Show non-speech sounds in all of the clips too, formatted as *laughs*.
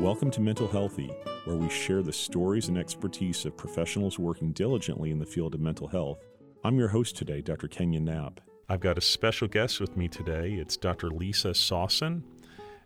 Welcome to Mental Healthy, where we share the stories and expertise of professionals working diligently in the field of mental health. I'm your host today, Dr. Kenyon Knapp. I've got a special guest with me today. It's Dr. Lisa Sosin.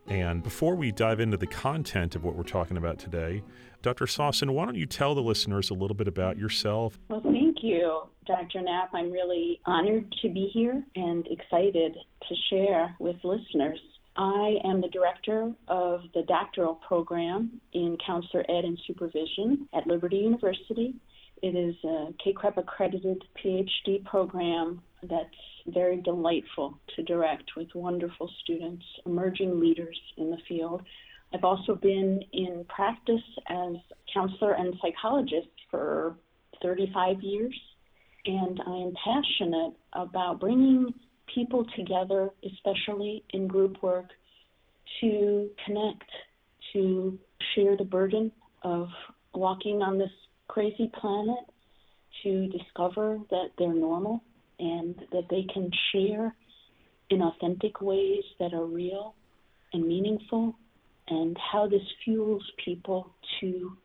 And before we dive into the content of what we're talking about today, Dr. Sosin, why don't you tell the listeners a little bit about yourself? Well, thank you, Dr. Knapp. I'm really honored to be here and excited to share with listeners. I am the director of the doctoral program in counselor ed and supervision at Liberty University. It is a CACREP accredited PhD program that's very delightful to direct with wonderful students, emerging leaders in the field. I've also been in practice as counselor and psychologist for 35 years, and I am passionate about bringing people together, especially in group work, to connect, to share the burden of walking on this crazy planet, to discover that they're normal and that they can share in authentic ways that are real and meaningful, and how this fuels people to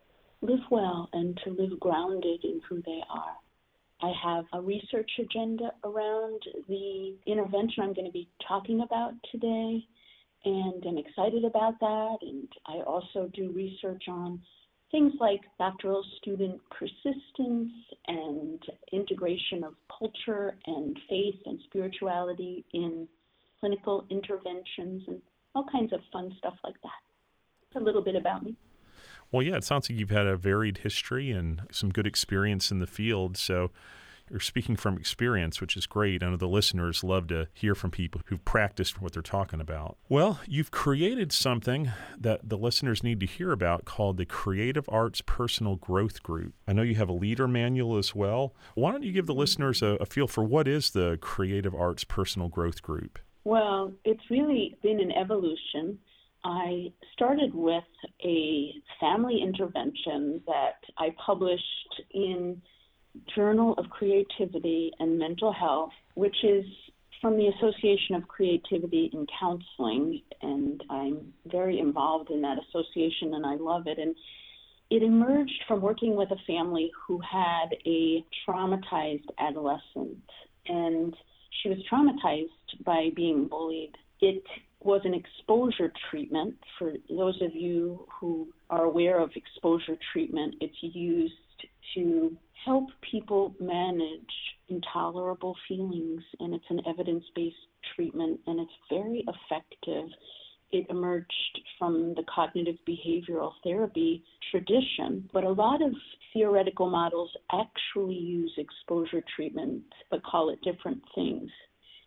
live well and to live grounded in who they are. I have a research agenda around the intervention I'm going to be talking about today, and I'm excited about that. And I also do research on things like doctoral student persistence and integration of culture and faith and spirituality in clinical interventions and all kinds of fun stuff like that. A little bit about me. Well, yeah, it sounds like you've had a varied history and some good experience in the field. So, you're speaking from experience, which is great. I know the listeners love to hear from people who've practiced what they're talking about. Well, you've created something that the listeners need to hear about called the Creative Arts Personal Growth Group. I know you have a leader manual as well. Why don't you give the listeners a, a feel for what is the Creative Arts Personal Growth Group? Well, it's really been an evolution. I started with a family intervention that I published in Journal of Creativity and Mental Health, which is from the Association of Creativity in Counseling, and I'm very involved in that association and I love it. And it emerged from working with a family who had a traumatized adolescent, and she was traumatized by being bullied. It was an exposure treatment. For those of you who are aware of exposure treatment, it's used to help people manage intolerable feelings, and it's an evidence based treatment, and it's very effective. It emerged from the cognitive behavioral therapy tradition, but a lot of theoretical models actually use exposure treatment but call it different things.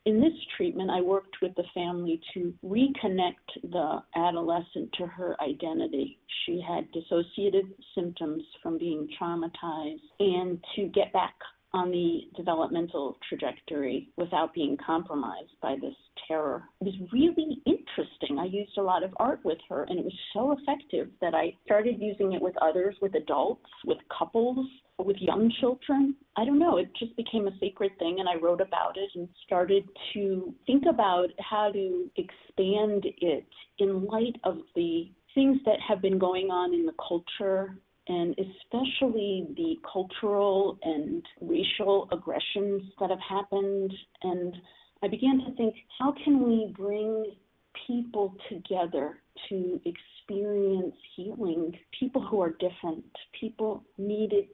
In this treatment, I worked with the family to reconnect the adolescent to her identity. She had dissociative symptoms from being traumatized and to get back on the developmental trajectory without being compromised by this terror. It was really interesting. I used a lot of art with her, and it was so effective that I started using it with others, with adults, with couples, with young children. I don't know, it just became a sacred thing, and I wrote about it and started to think about how to expand it in light of the things that have been going on in the culture and especially the cultural and racial aggressions that have happened. And I began to think, how can we bring people together to experience healing? People who are different, people needed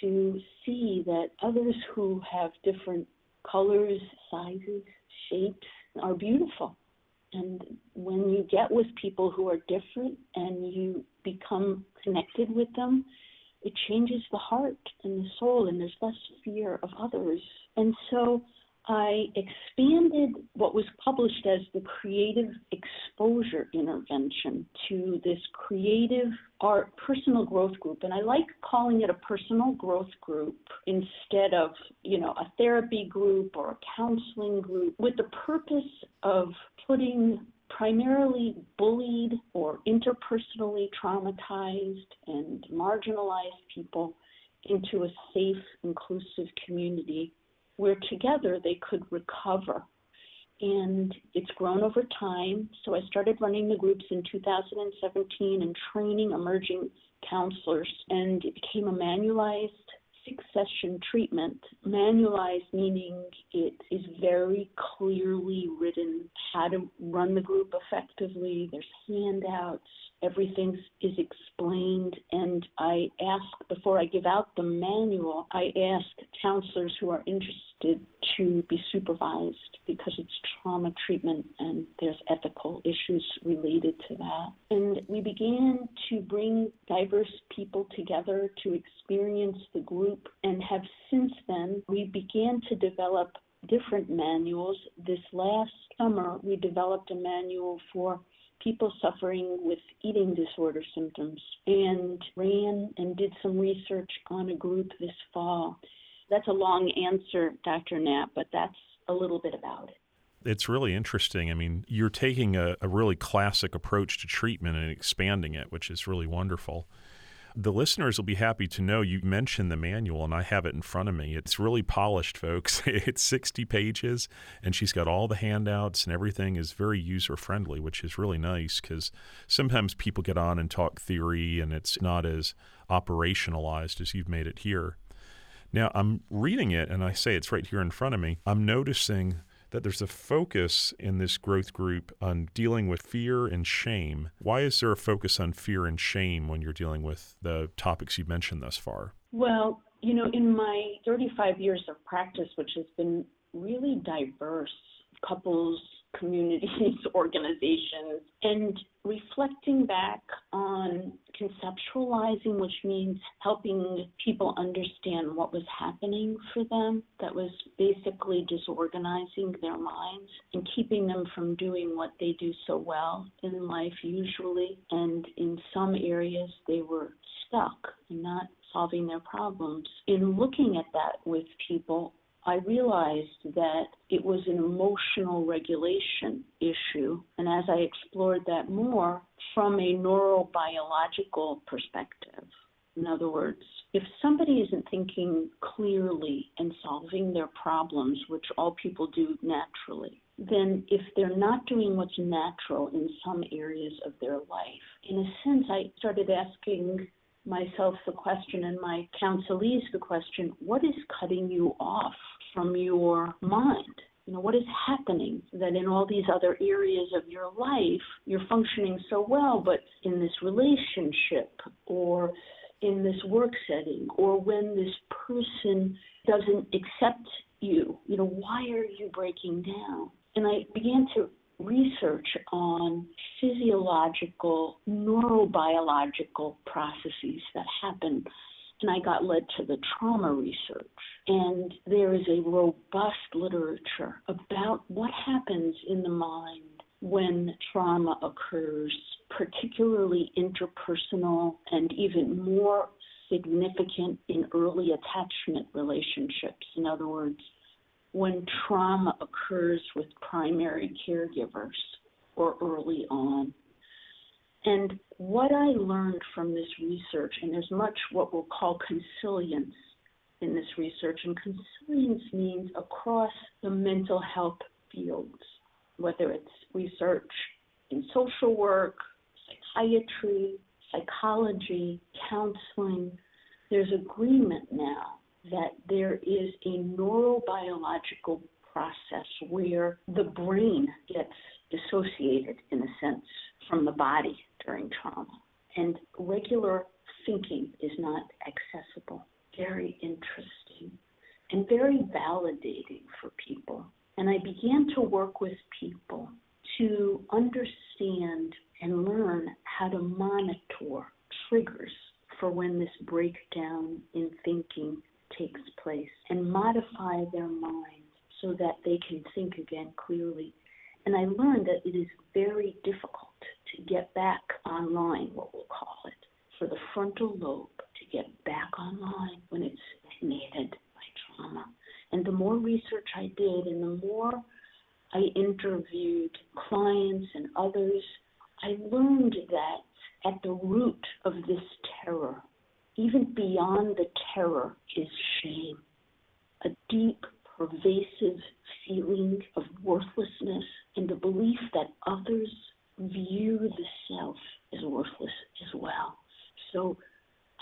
to see that others who have different colors, sizes, shapes are beautiful. And when you get with people who are different and you become connected with them, it changes the heart and the soul, and there's less fear of others. And so I expanded what was published as the creative exposure intervention to this creative art personal growth group. And I like calling it a personal growth group instead of, you know, a therapy group or a counseling group with the purpose of putting primarily bullied or interpersonally traumatized and marginalized people into a safe, inclusive community where together they could recover. and it's grown over time. So I started running the groups in 2017 and training emerging counselors, and it became a manualized six session treatment. Manualized meaning it is very clearly written how to run the group effectively. There's handouts, everything is explained. And I ask, before I give out the manual, I ask counselors who are interested to be supervised because it's trauma treatment and there's ethical issues related to that. And we began to bring diverse people together to experience the group and have since then we began to develop different manuals. This last summer, we developed a manual for people suffering with eating disorder symptoms and ran and did some research on a group this fall. That's a long answer, Dr. Knapp, but that's a little bit about it. It's really interesting. I mean, you're taking a, a really classic approach to treatment and expanding it, which is really wonderful the listeners will be happy to know you mentioned the manual, and I have it in front of me. It's really polished, folks. *laughs* it's 60 pages, and she's got all the handouts, and everything is very user friendly, which is really nice because sometimes people get on and talk theory, and it's not as operationalized as you've made it here. Now, I'm reading it, and I say it's right here in front of me. I'm noticing that there's a focus in this growth group on dealing with fear and shame. Why is there a focus on fear and shame when you're dealing with the topics you've mentioned thus far? Well, you know, in my 35 years of practice, which has been really diverse, couples, communities, *laughs* organizations, and reflecting back on conceptualizing, which means helping people understand what was happening for them, that was basically disorganizing their minds and keeping them from doing what they do so well in life, usually. And in some areas, they were stuck and not solving their problems. In looking at that with people, I realized that it was an emotional regulation issue. And as I explored that more from a neurobiological perspective, in other words, if somebody isn't thinking clearly and solving their problems, which all people do naturally, then if they're not doing what's natural in some areas of their life, in a sense, I started asking myself the question and my counselees the question what is cutting you off from your mind. You know, what is happening that in all these other areas of your life you're functioning so well, but in this relationship or in this work setting or when this person doesn't accept you, you know, why are you breaking down? And I began to research on physiological, neurobiological processes that happen and I got led to the trauma research. And there is a robust literature about what happens in the mind when trauma occurs, particularly interpersonal and even more significant in early attachment relationships. In other words, when trauma occurs with primary caregivers or early on. And what I learned from this research, and there's much what we'll call consilience in this research, and consilience means across the mental health fields, whether it's research in social work, psychiatry, psychology, counseling, there's agreement now that there is a neurobiological process where the brain gets dissociated, in a sense, from the body during trauma. And regular thinking is not accessible. Very interesting and very validating for people. And I began to work with people to understand and learn how to monitor triggers for when this breakdown in thinking takes place and modify their minds so that they can think again clearly. And I learned that it is very difficult to get back online, what we'll call it, for the frontal lobe to get back online when it's needed by trauma. And the more research I did and the more I interviewed clients and others, I learned that at the root of this terror, even beyond the terror, is shame, a deep pervasive feeling of worthlessness and the belief that others view the self as worthless as well. So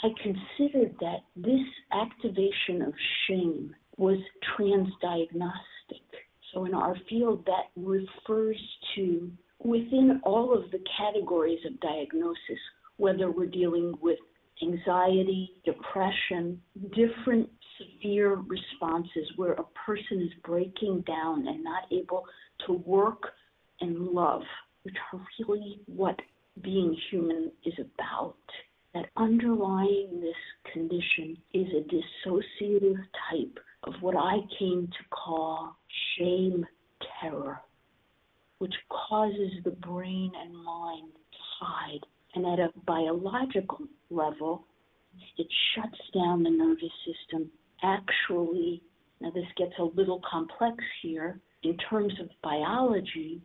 I considered that this activation of shame was transdiagnostic. So in our field, that refers to within all of the categories of diagnosis, whether we're dealing with anxiety, depression, different severe responses where a person is breaking down and not able to work and love, which are really what being human is about. That underlying this condition is a dissociative type of what I came to call shame terror, which causes the brain and mind to hide. And at a biological level, it shuts down the nervous system. Actually, now this gets a little complex here. In terms of biology,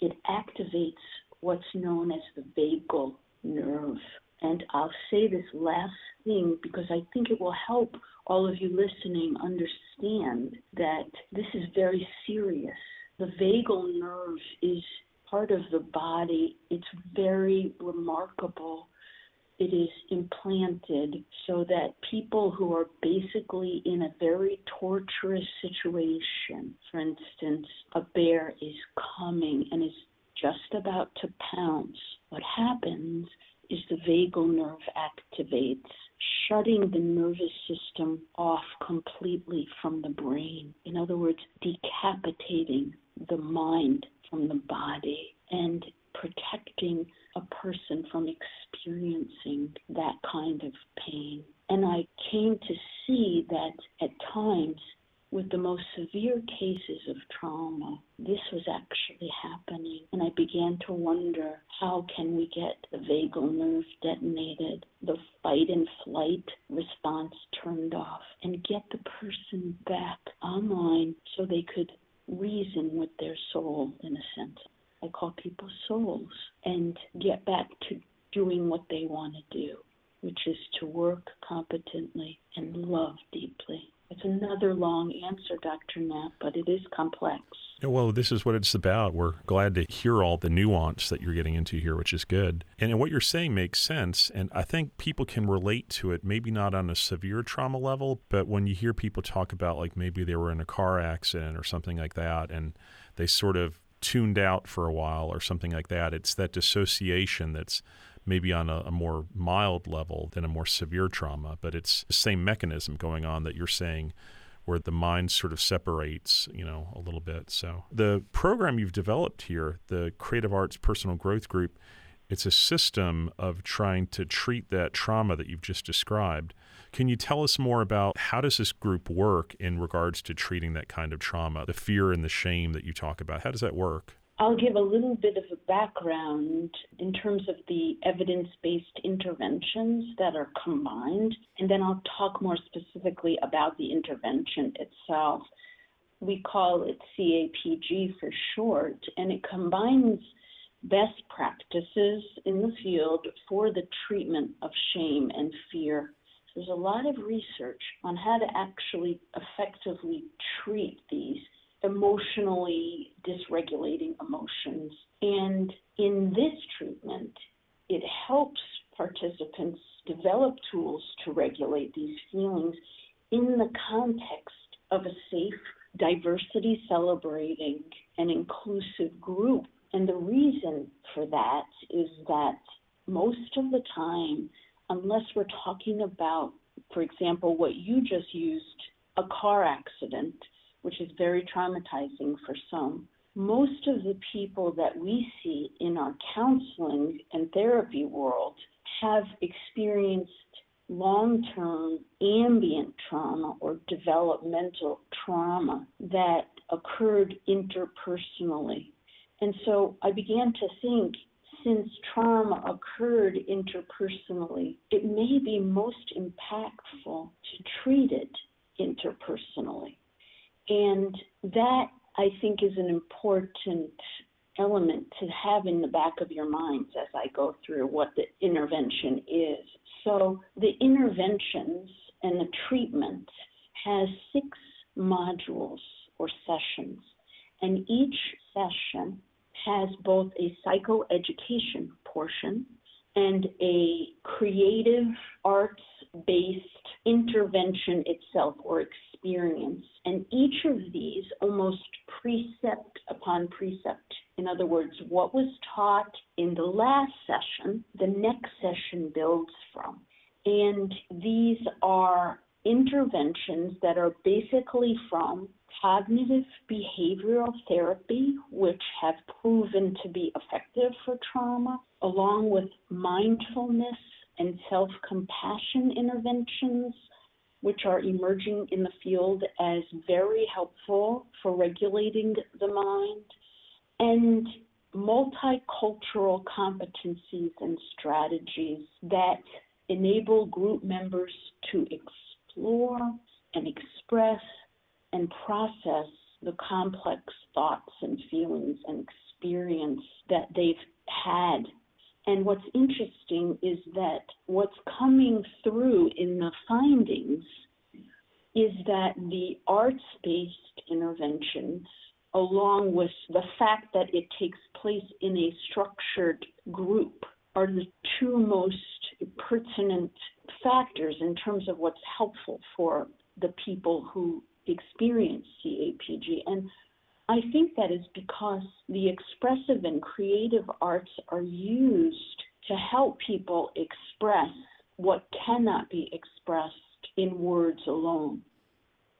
it activates what's known as the vagal nerve. And I'll say this last thing because I think it will help all of you listening understand that this is very serious. The vagal nerve is part of the body, it's very remarkable. It is implanted so that people who are basically in a very torturous situation, for instance, a bear is coming and is just about to pounce, what happens is the vagal nerve activates, shutting the nervous system off completely from the brain. In other words, decapitating the mind from the body and protecting a person from experiencing that kind of pain. And I came to see that at times with the most severe cases of trauma, this was actually happening. And I began to wonder how can we get the vagal nerve detonated, the fight and flight response turned off, and get the person back online so they could reason with their soul in a sense. I call people souls and get back to doing what they want to do, which is to work competently and love deeply. It's another long answer, Dr. Knapp, but it is complex. Well, this is what it's about. We're glad to hear all the nuance that you're getting into here, which is good. And what you're saying makes sense. And I think people can relate to it, maybe not on a severe trauma level, but when you hear people talk about, like, maybe they were in a car accident or something like that, and they sort of tuned out for a while or something like that, it's that dissociation that's maybe on a, a, more mild level than a more severe trauma, but it's the same mechanism going on that you're saying where the mind sort of separates, you know, a little bit. So the program you've developed here, the Creative Arts Personal Growth Group, it's a system of trying to treat that trauma that you've just described. Can you tell us more about how does this group work in regards to treating that kind of trauma, the fear and the shame that you talk about? How does that work? I'll give a little bit of a background in terms of the evidence based interventions that are combined, and then I'll talk more specifically about the intervention itself. We call it CAPG for short, and it combines best practices in the field for the treatment of shame and fear. There's a lot of research on how to actually effectively treat these emotionally dysregulating emotions. And in this treatment, it helps participants develop tools to regulate these feelings in the context of a safe, diversity celebrating, and inclusive group. And the reason for that is that most of the time, unless we're talking about, for example, what you just used, a car accident, which is very traumatizing for some. Most of the people that we see in our counseling and therapy world have experienced long term ambient trauma or developmental trauma that occurred interpersonally. And so I began to think since trauma occurred interpersonally, it may be most impactful to treat it interpersonally. And that, I think, is an important element to have in the back of your minds as I go through what the intervention is. So, the interventions and the treatment has six modules or sessions. And each session has both a psychoeducation portion and a creative arts based intervention itself or experience. And each of these, almost precept upon precept, in other words, what was taught in the last session, the next session builds from. And these are interventions that are basically from cognitive behavioral therapy, proven to be effective for trauma, along with mindfulness and self compassion interventions, which are emerging in the field as very helpful for regulating the mind, and multicultural competencies and strategies that enable group members to explore and express and process the complex thoughts and feelings and experience that they've had. And what's interesting is that what's coming through in the findings is that the arts based interventions, along with the fact that it takes place in a structured group, are the two most pertinent factors in terms of what's helpful for the people who experience CAPG. And I think that is because the expressive and creative arts are used to help people express what cannot be expressed in words alone.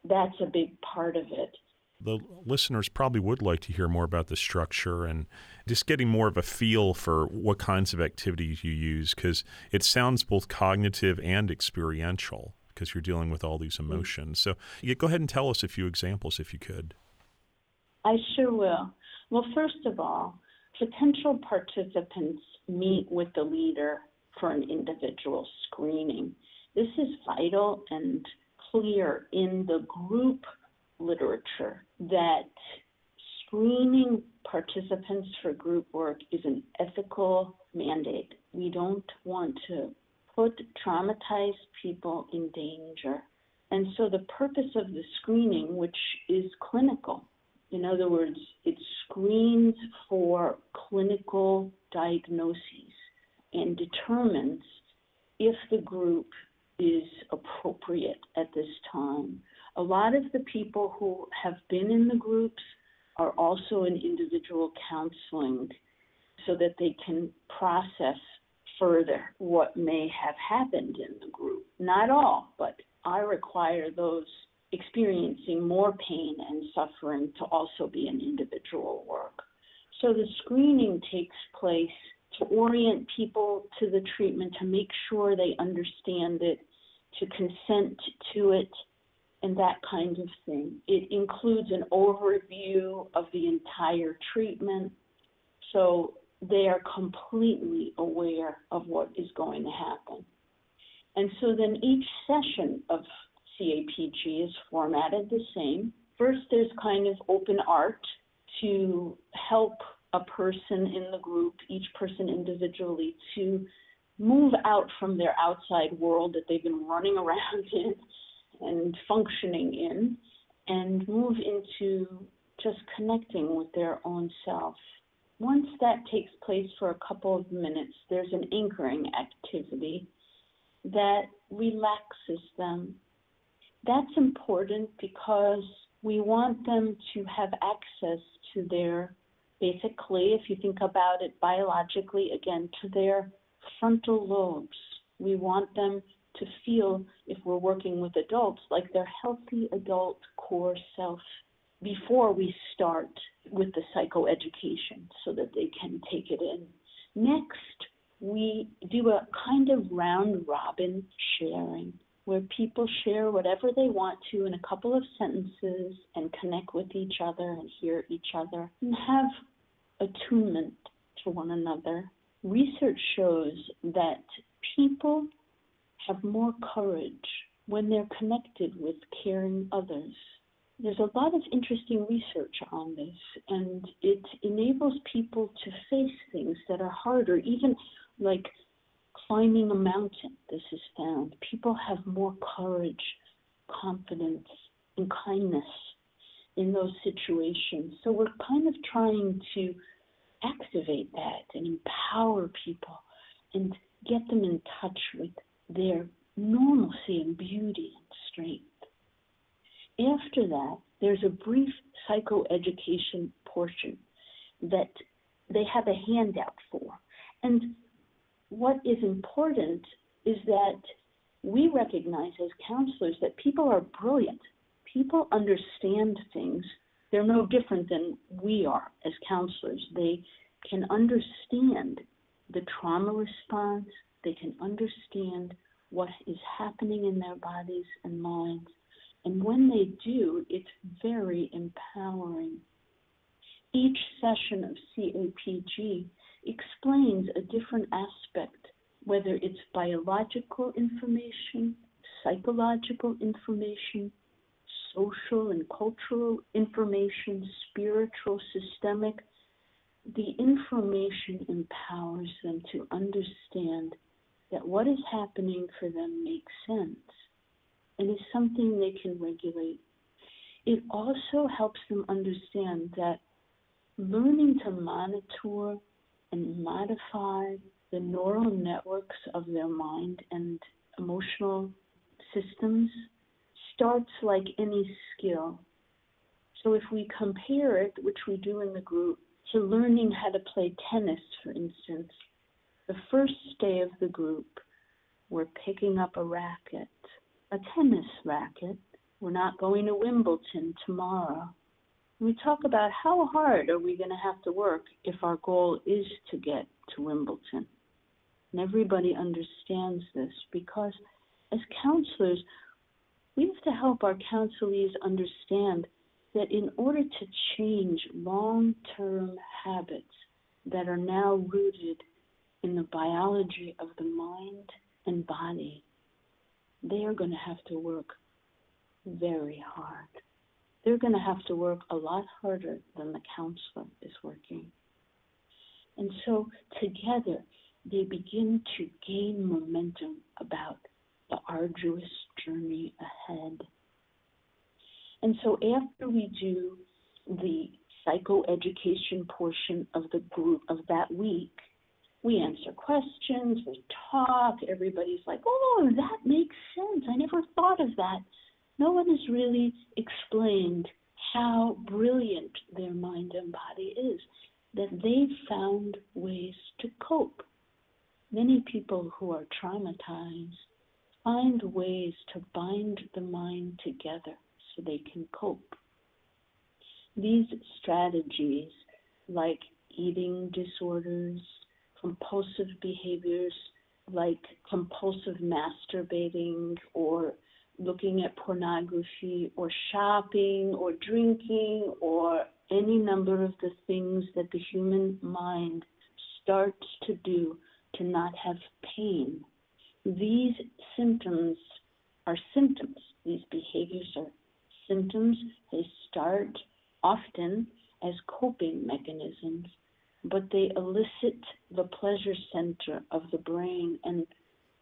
That's a big part of it. The listeners probably would like to hear more about the structure and just getting more of a feel for what kinds of activities you use because it sounds both cognitive and experiential because you're dealing with all these mm. emotions. So, yeah, go ahead and tell us a few examples if you could. I sure will. Well, first of all, potential participants meet with the leader for an individual screening. This is vital and clear in the group literature that screening participants for group work is an ethical mandate. We don't want to put traumatized people in danger. And so the purpose of the screening, which is clinical, in other words, it screens for clinical diagnoses and determines if the group is appropriate at this time. A lot of the people who have been in the groups are also in individual counseling so that they can process further what may have happened in the group. Not all, but I require those experiencing more pain and suffering to also be an individual work. So the screening takes place to orient people to the treatment, to make sure they understand it, to consent to it, and that kind of thing. It includes an overview of the entire treatment. So they are completely aware of what is going to happen. And so then each session of CAPG is formatted the same. First, there's kind of open art to help a person in the group, each person individually, to move out from their outside world that they've been running *laughs* around in and functioning in and move into just connecting with their own self once that takes place for a couple of minutes, there's an anchoring activity that relaxes them. That's important because we want them to have access to their, basically, if you think about it biologically, again, to their frontal lobes. We want them to feel, if we're working with adults, like their healthy adult core self before we start with the psychoeducation so that they can take it in. Next, we do a kind of round robin sharing where people share whatever they want to in a couple of sentences and connect with each other and hear each other and have attunement to one another. Research shows that people have more courage when they're connected with caring others there's a lot of interesting research on this, and it enables people to face things that are harder, even like climbing a mountain. This is found. People have more courage, confidence, and kindness in those situations. So we're kind of trying to activate that and empower people and get them in touch with their normalcy and beauty and strength. After that, there's a brief psychoeducation portion that they have a handout for. And what is important is that we recognize as counselors that people are brilliant. People understand things. They're no different than we are as counselors. They can understand the trauma response, they can understand what is happening in their bodies and minds. And when they do, it's very empowering. Each session of CAPG explains a different aspect, whether it's biological information, psychological information, social and cultural information, spiritual, systemic. The information empowers them to understand that what is happening for them makes sense and is something they can regulate. It also helps them understand that learning to monitor and modify the neural networks of their mind and emotional systems starts like any skill. So if we compare it, which we do in the group, to learning how to play tennis, for instance, the first day of the group, we're picking up a racket, a tennis racket. We're not going to Wimbledon tomorrow. We talk about how hard are we going to have to work if our goal is to get to Wimbledon. And everybody understands this because as counselors, we have to help our counselees understand that in order to change long term habits that are now rooted in the biology of the mind and body, they are going to have to work very hard. They're going to have to work a lot harder than the counselor is working. And so together they begin to gain momentum about the arduous journey ahead. And so after we do the psychoeducation portion of the group of that week, we answer questions, we talk, everybody's like, oh, that makes sense. I never thought of that. No one has really explained how brilliant their mind and body is, that they've found ways to cope. Many people who are traumatized find ways to bind the mind together so they can cope. These strategies, like eating disorders, compulsive behaviors like compulsive masturbating or looking at pornography or shopping or drinking or any number of the things that the human mind starts to do to not have pain these symptoms are symptoms. These behaviors are symptoms. They start often as coping mechanisms, but they elicit the pleasure center of the brain, and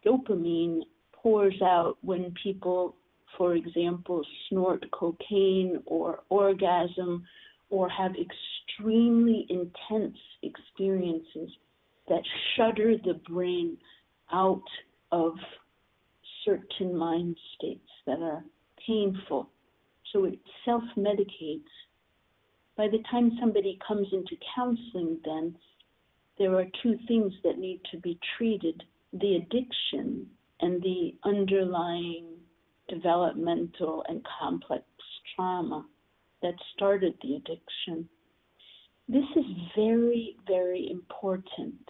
dopamine pours out when people, for example, snort cocaine or orgasm or have extremely intense experiences that shudder the brain out of certain mind states that are painful. So it self medicates. By the time somebody comes into counseling, then there are two things that need to be treated the addiction and the underlying developmental and complex trauma that started the addiction. This is very, very important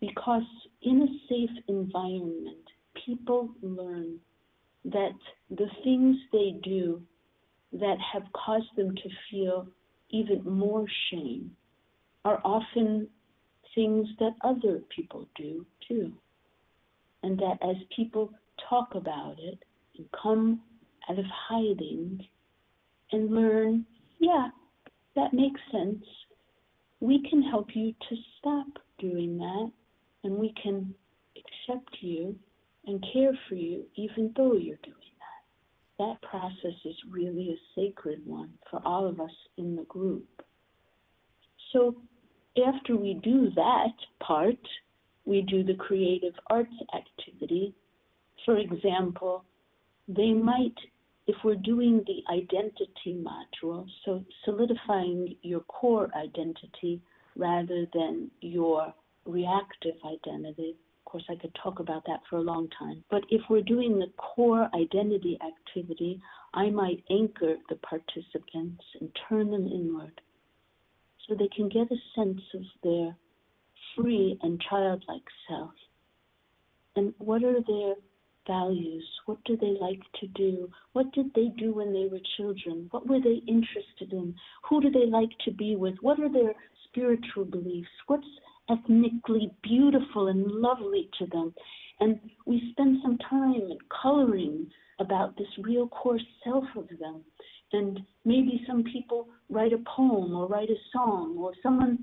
because in a safe environment, people learn that the things they do that have caused them to feel even more shame are often things that other people do too. And that as people talk about it and come out of hiding and learn, yeah, that makes sense, we can help you to stop doing that and we can accept you and care for you even though you're doing that. that process is really a sacred one for all of us in the group. So after we do that part, we do the creative arts activity. For example, they might, if we're doing the identity module, so solidifying your core identity rather than your reactive identity. Of course, I could talk about that for a long time. But if we're doing the core identity activity, I might anchor the participants and turn them inward so they can get a sense of their free and childlike self. And what are their values? What do they like to do? What did they do when they were children? What were they interested in? Who do they like to be with? What are their spiritual beliefs? What's ethnically beautiful and lovely to them? And we spend some time coloring about this real core self of them. And maybe some people write a poem or write a song, or someone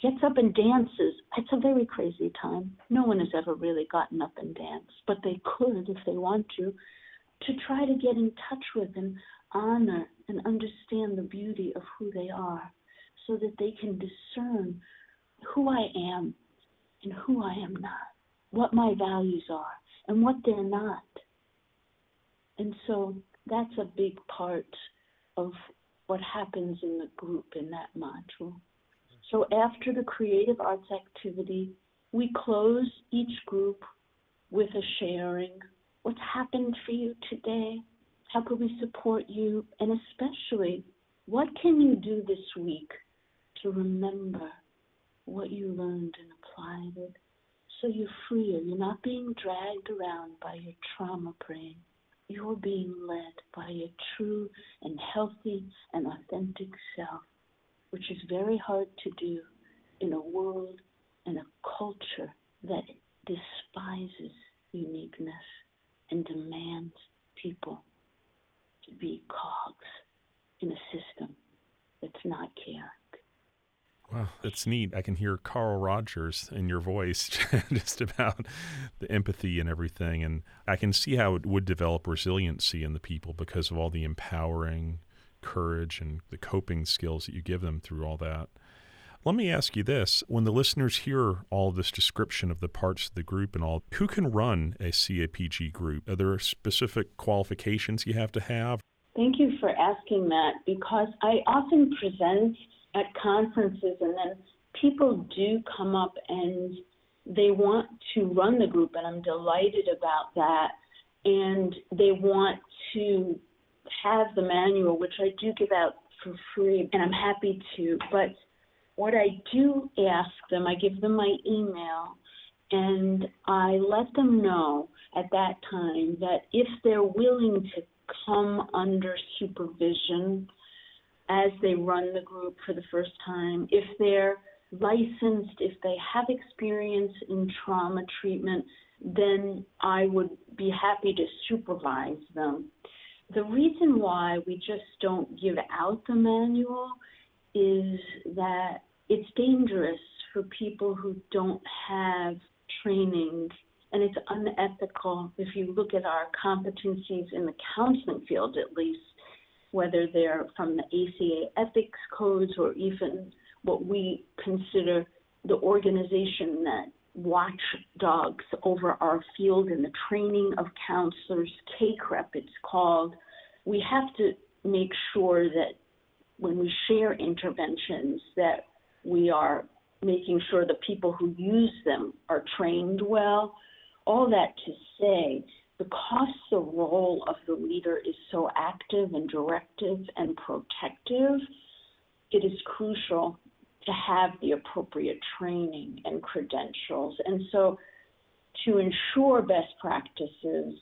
gets up and dances. It's a very crazy time. No one has ever really gotten up and danced, but they could if they want to, to try to get in touch with and honor and understand the beauty of who they are so that they can discern who I am and who I am not, what my values are and what they're not. And so that's a big part of what happens in the group in that module. So after the creative arts activity, we close each group with a sharing. What's happened for you today? How could we support you? And especially, what can you do this week to remember what you learned and applied it so you're freer? You're not being dragged around by your trauma brain. You're being led by your true and healthy and authentic self which is very hard to do in a world and a culture that despises uniqueness and demands people to be cogs in a system that's not caring. Wow, that's neat. I can hear Carl Rogers in your voice *laughs* just about the empathy and everything. And I can see how it would develop resiliency in the people because of all the empowering courage and the coping skills that you give them through all that. Let me ask you this when the listeners hear all this description of the parts of the group and all, who can run a CAPG group? Are there specific qualifications you have to have? Thank you for asking that because I often present at conferences and then people do come up and they want to run the group, and I'm delighted about that. And they want to have the manual, which I do give out for free, and I'm happy to. But what I do ask them, I give them my email, and I let them know at that time that if they're willing to come under supervision as they run the group for the first time, if they're licensed, if they have experience in trauma treatment, then I would be happy to supervise them the reason why we just don't give out the manual is that it's dangerous for people who don't have training and it's unethical if you look at our competencies in the counseling field at least whether they're from the ACA ethics codes or even what we consider the organization that watch dogs over our field and the training of counselors, CACREP it's called, we have to make sure that when we share interventions that we are making sure the people who use them are trained well. All that to say, because the role of the leader is so active and directive and protective, it is crucial to have the appropriate training and credentials. And so, to ensure best practices,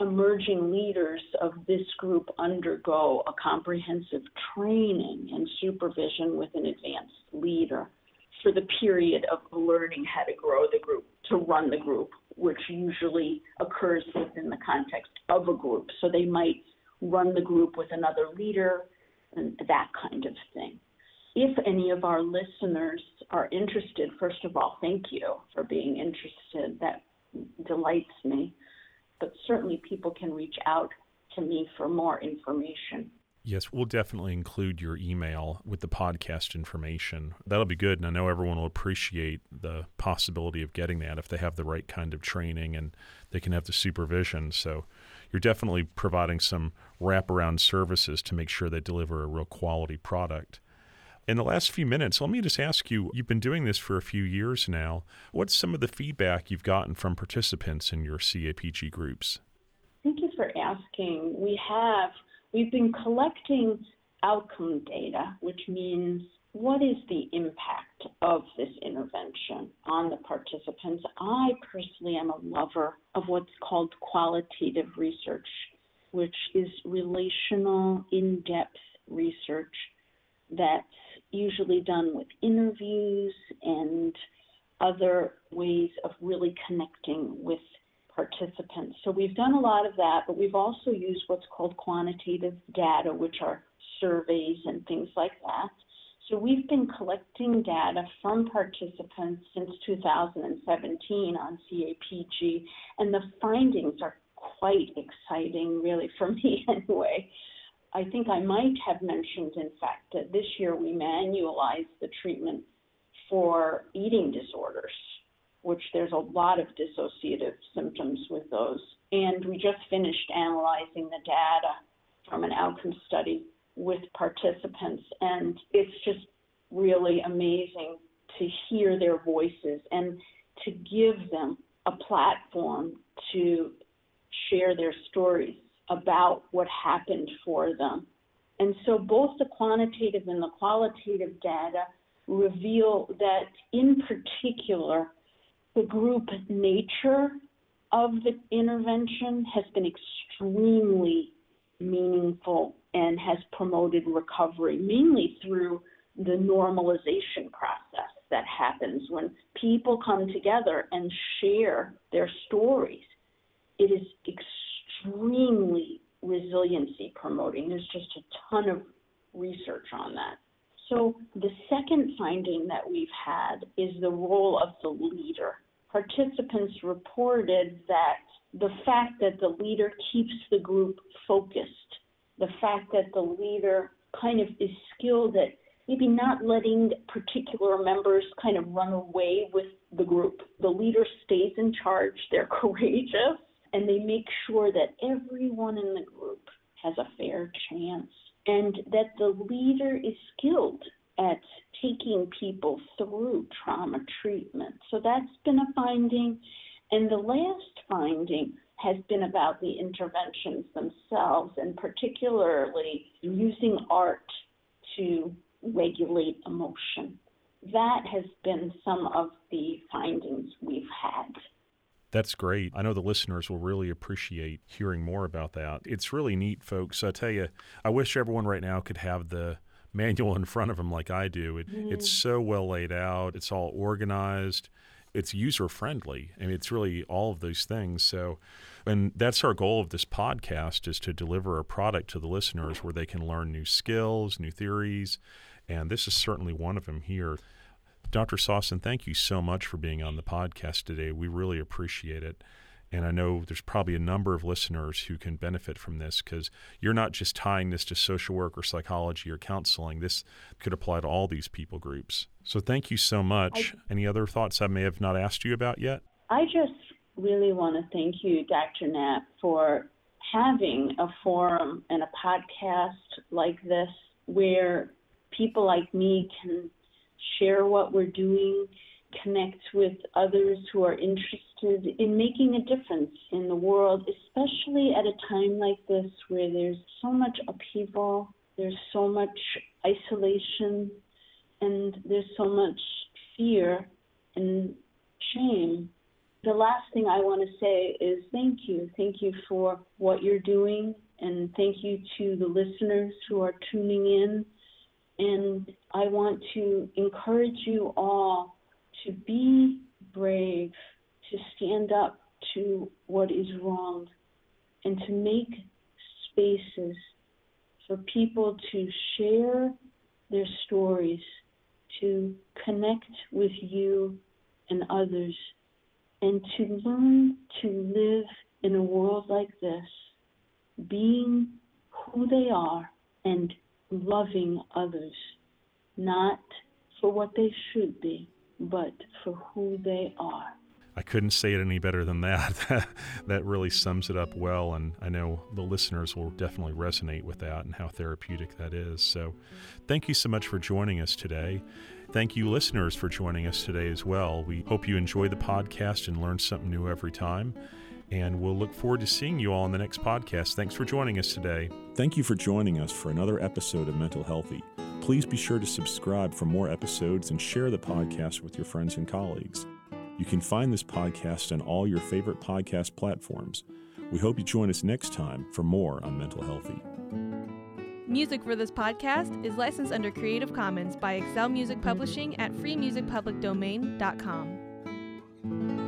emerging leaders of this group undergo a comprehensive training and supervision with an advanced leader for the period of learning how to grow the group, to run the group, which usually occurs within the context of a group. So they might run the group with another leader and that kind of thing if any of our listeners are interested, first of all, thank you for being interested. That delights me. But certainly people can reach out to me for more information. Yes, we'll definitely include your email with the podcast information. That'll be good. And I know everyone will appreciate the possibility of getting that if they have the right kind of training and they can have the supervision. So you're definitely providing some wraparound services to make sure they deliver a real quality product. In the last few minutes, let me just ask you you've been doing this for a few years now. What's some of the feedback you've gotten from participants in your CAPG groups? Thank you for asking. We have, we've been collecting outcome data, which means what is the impact of this intervention on the participants? I personally am a lover of what's called qualitative research, which is relational, in depth research that's usually done with interviews and other ways of really connecting with participants. So we've done a lot of that, but we've also used what's called quantitative data, which are surveys and things like that. So we've been collecting data from participants since 2017 on CAPG, and the findings are quite exciting, really, for *laughs* me anyway. I think I might have mentioned, in fact, that this year we manualized the treatment for eating disorders, which there's a lot of dissociative symptoms with those. And we just finished analyzing the data from an outcome study with participants, and it's just really amazing to hear their voices and to give them a platform to share their stories about what happened for them. And so both the quantitative and the qualitative data reveal that, in particular, the group nature of the intervention has been extremely meaningful and has promoted recovery, mainly through the normalization process that happens when people come together and share their stories. It is extremely resiliency promoting. There's just a ton of research on that. So, the second finding that we've had is the role of the leader. Participants reported that the fact that the leader keeps the group focused, the fact that the leader kind of is skilled at maybe not letting particular members kind of run away with the group. The leader stays in charge, they're *laughs* courageous, and they make sure that everyone in the group has a fair chance and that the leader is skilled at taking people through trauma treatment. So that's been a finding. And the last finding has been about the interventions themselves, and particularly using art to regulate emotion. That has been some of the findings we've had. That's great. I know the listeners will really appreciate hearing more about that. It's really neat, folks. I tell you, I wish everyone right now could have the manual in front of them like I do. It, mm. It's so well laid out, it's all organized, it's user friendly. I mean, it's really all of those things. So, and that's our goal of this podcast is to deliver a product to the listeners where they can learn new skills, new theories, and this is certainly one of them here. Dr. Sosin, thank you so much for being on the podcast today. We really appreciate it. And I know there's probably a number of listeners who can benefit from this because you're not just tying this to social work or psychology or counseling. This could apply to all these people groups. So thank you so much. I, Any other thoughts I may have not asked you about yet? I just really want to thank you, Dr. Knapp, for having a forum and a podcast like this where people like me can share what we're doing, connect with others who are interested in making a difference in the world, especially at a time like this where there's so much upheaval, there's so much isolation, and there's so much fear and shame. The last thing I want to say is thank you. Thank you for what you're doing, and thank you to the listeners who are tuning in. And I want to encourage you all to be brave, to stand up to what is wrong, and to make spaces for people to share their stories, to connect with you and others, and to learn to live in a world like this being who they are and loving others, not for what they should be, but for who they are. I couldn't say it any better than that. *laughs* that really sums it up well, and I know the listeners will definitely resonate with that and how therapeutic that is. So, thank you so much for joining us today. Thank you, listeners, for joining us today as well. We hope you enjoy the podcast and learn something new every time. And we'll look forward to seeing you all in the next podcast. Thanks for joining us today. Thank you for joining us for another episode of Mental Healthy. Please be sure to subscribe for more episodes and share the podcast with your friends and colleagues. You can find this podcast on all your favorite podcast platforms. We hope you join us next time for more on Mental Healthy. Music for this podcast is licensed under Creative Commons by Excel Music Publishing at freemusicpublicdomain.com.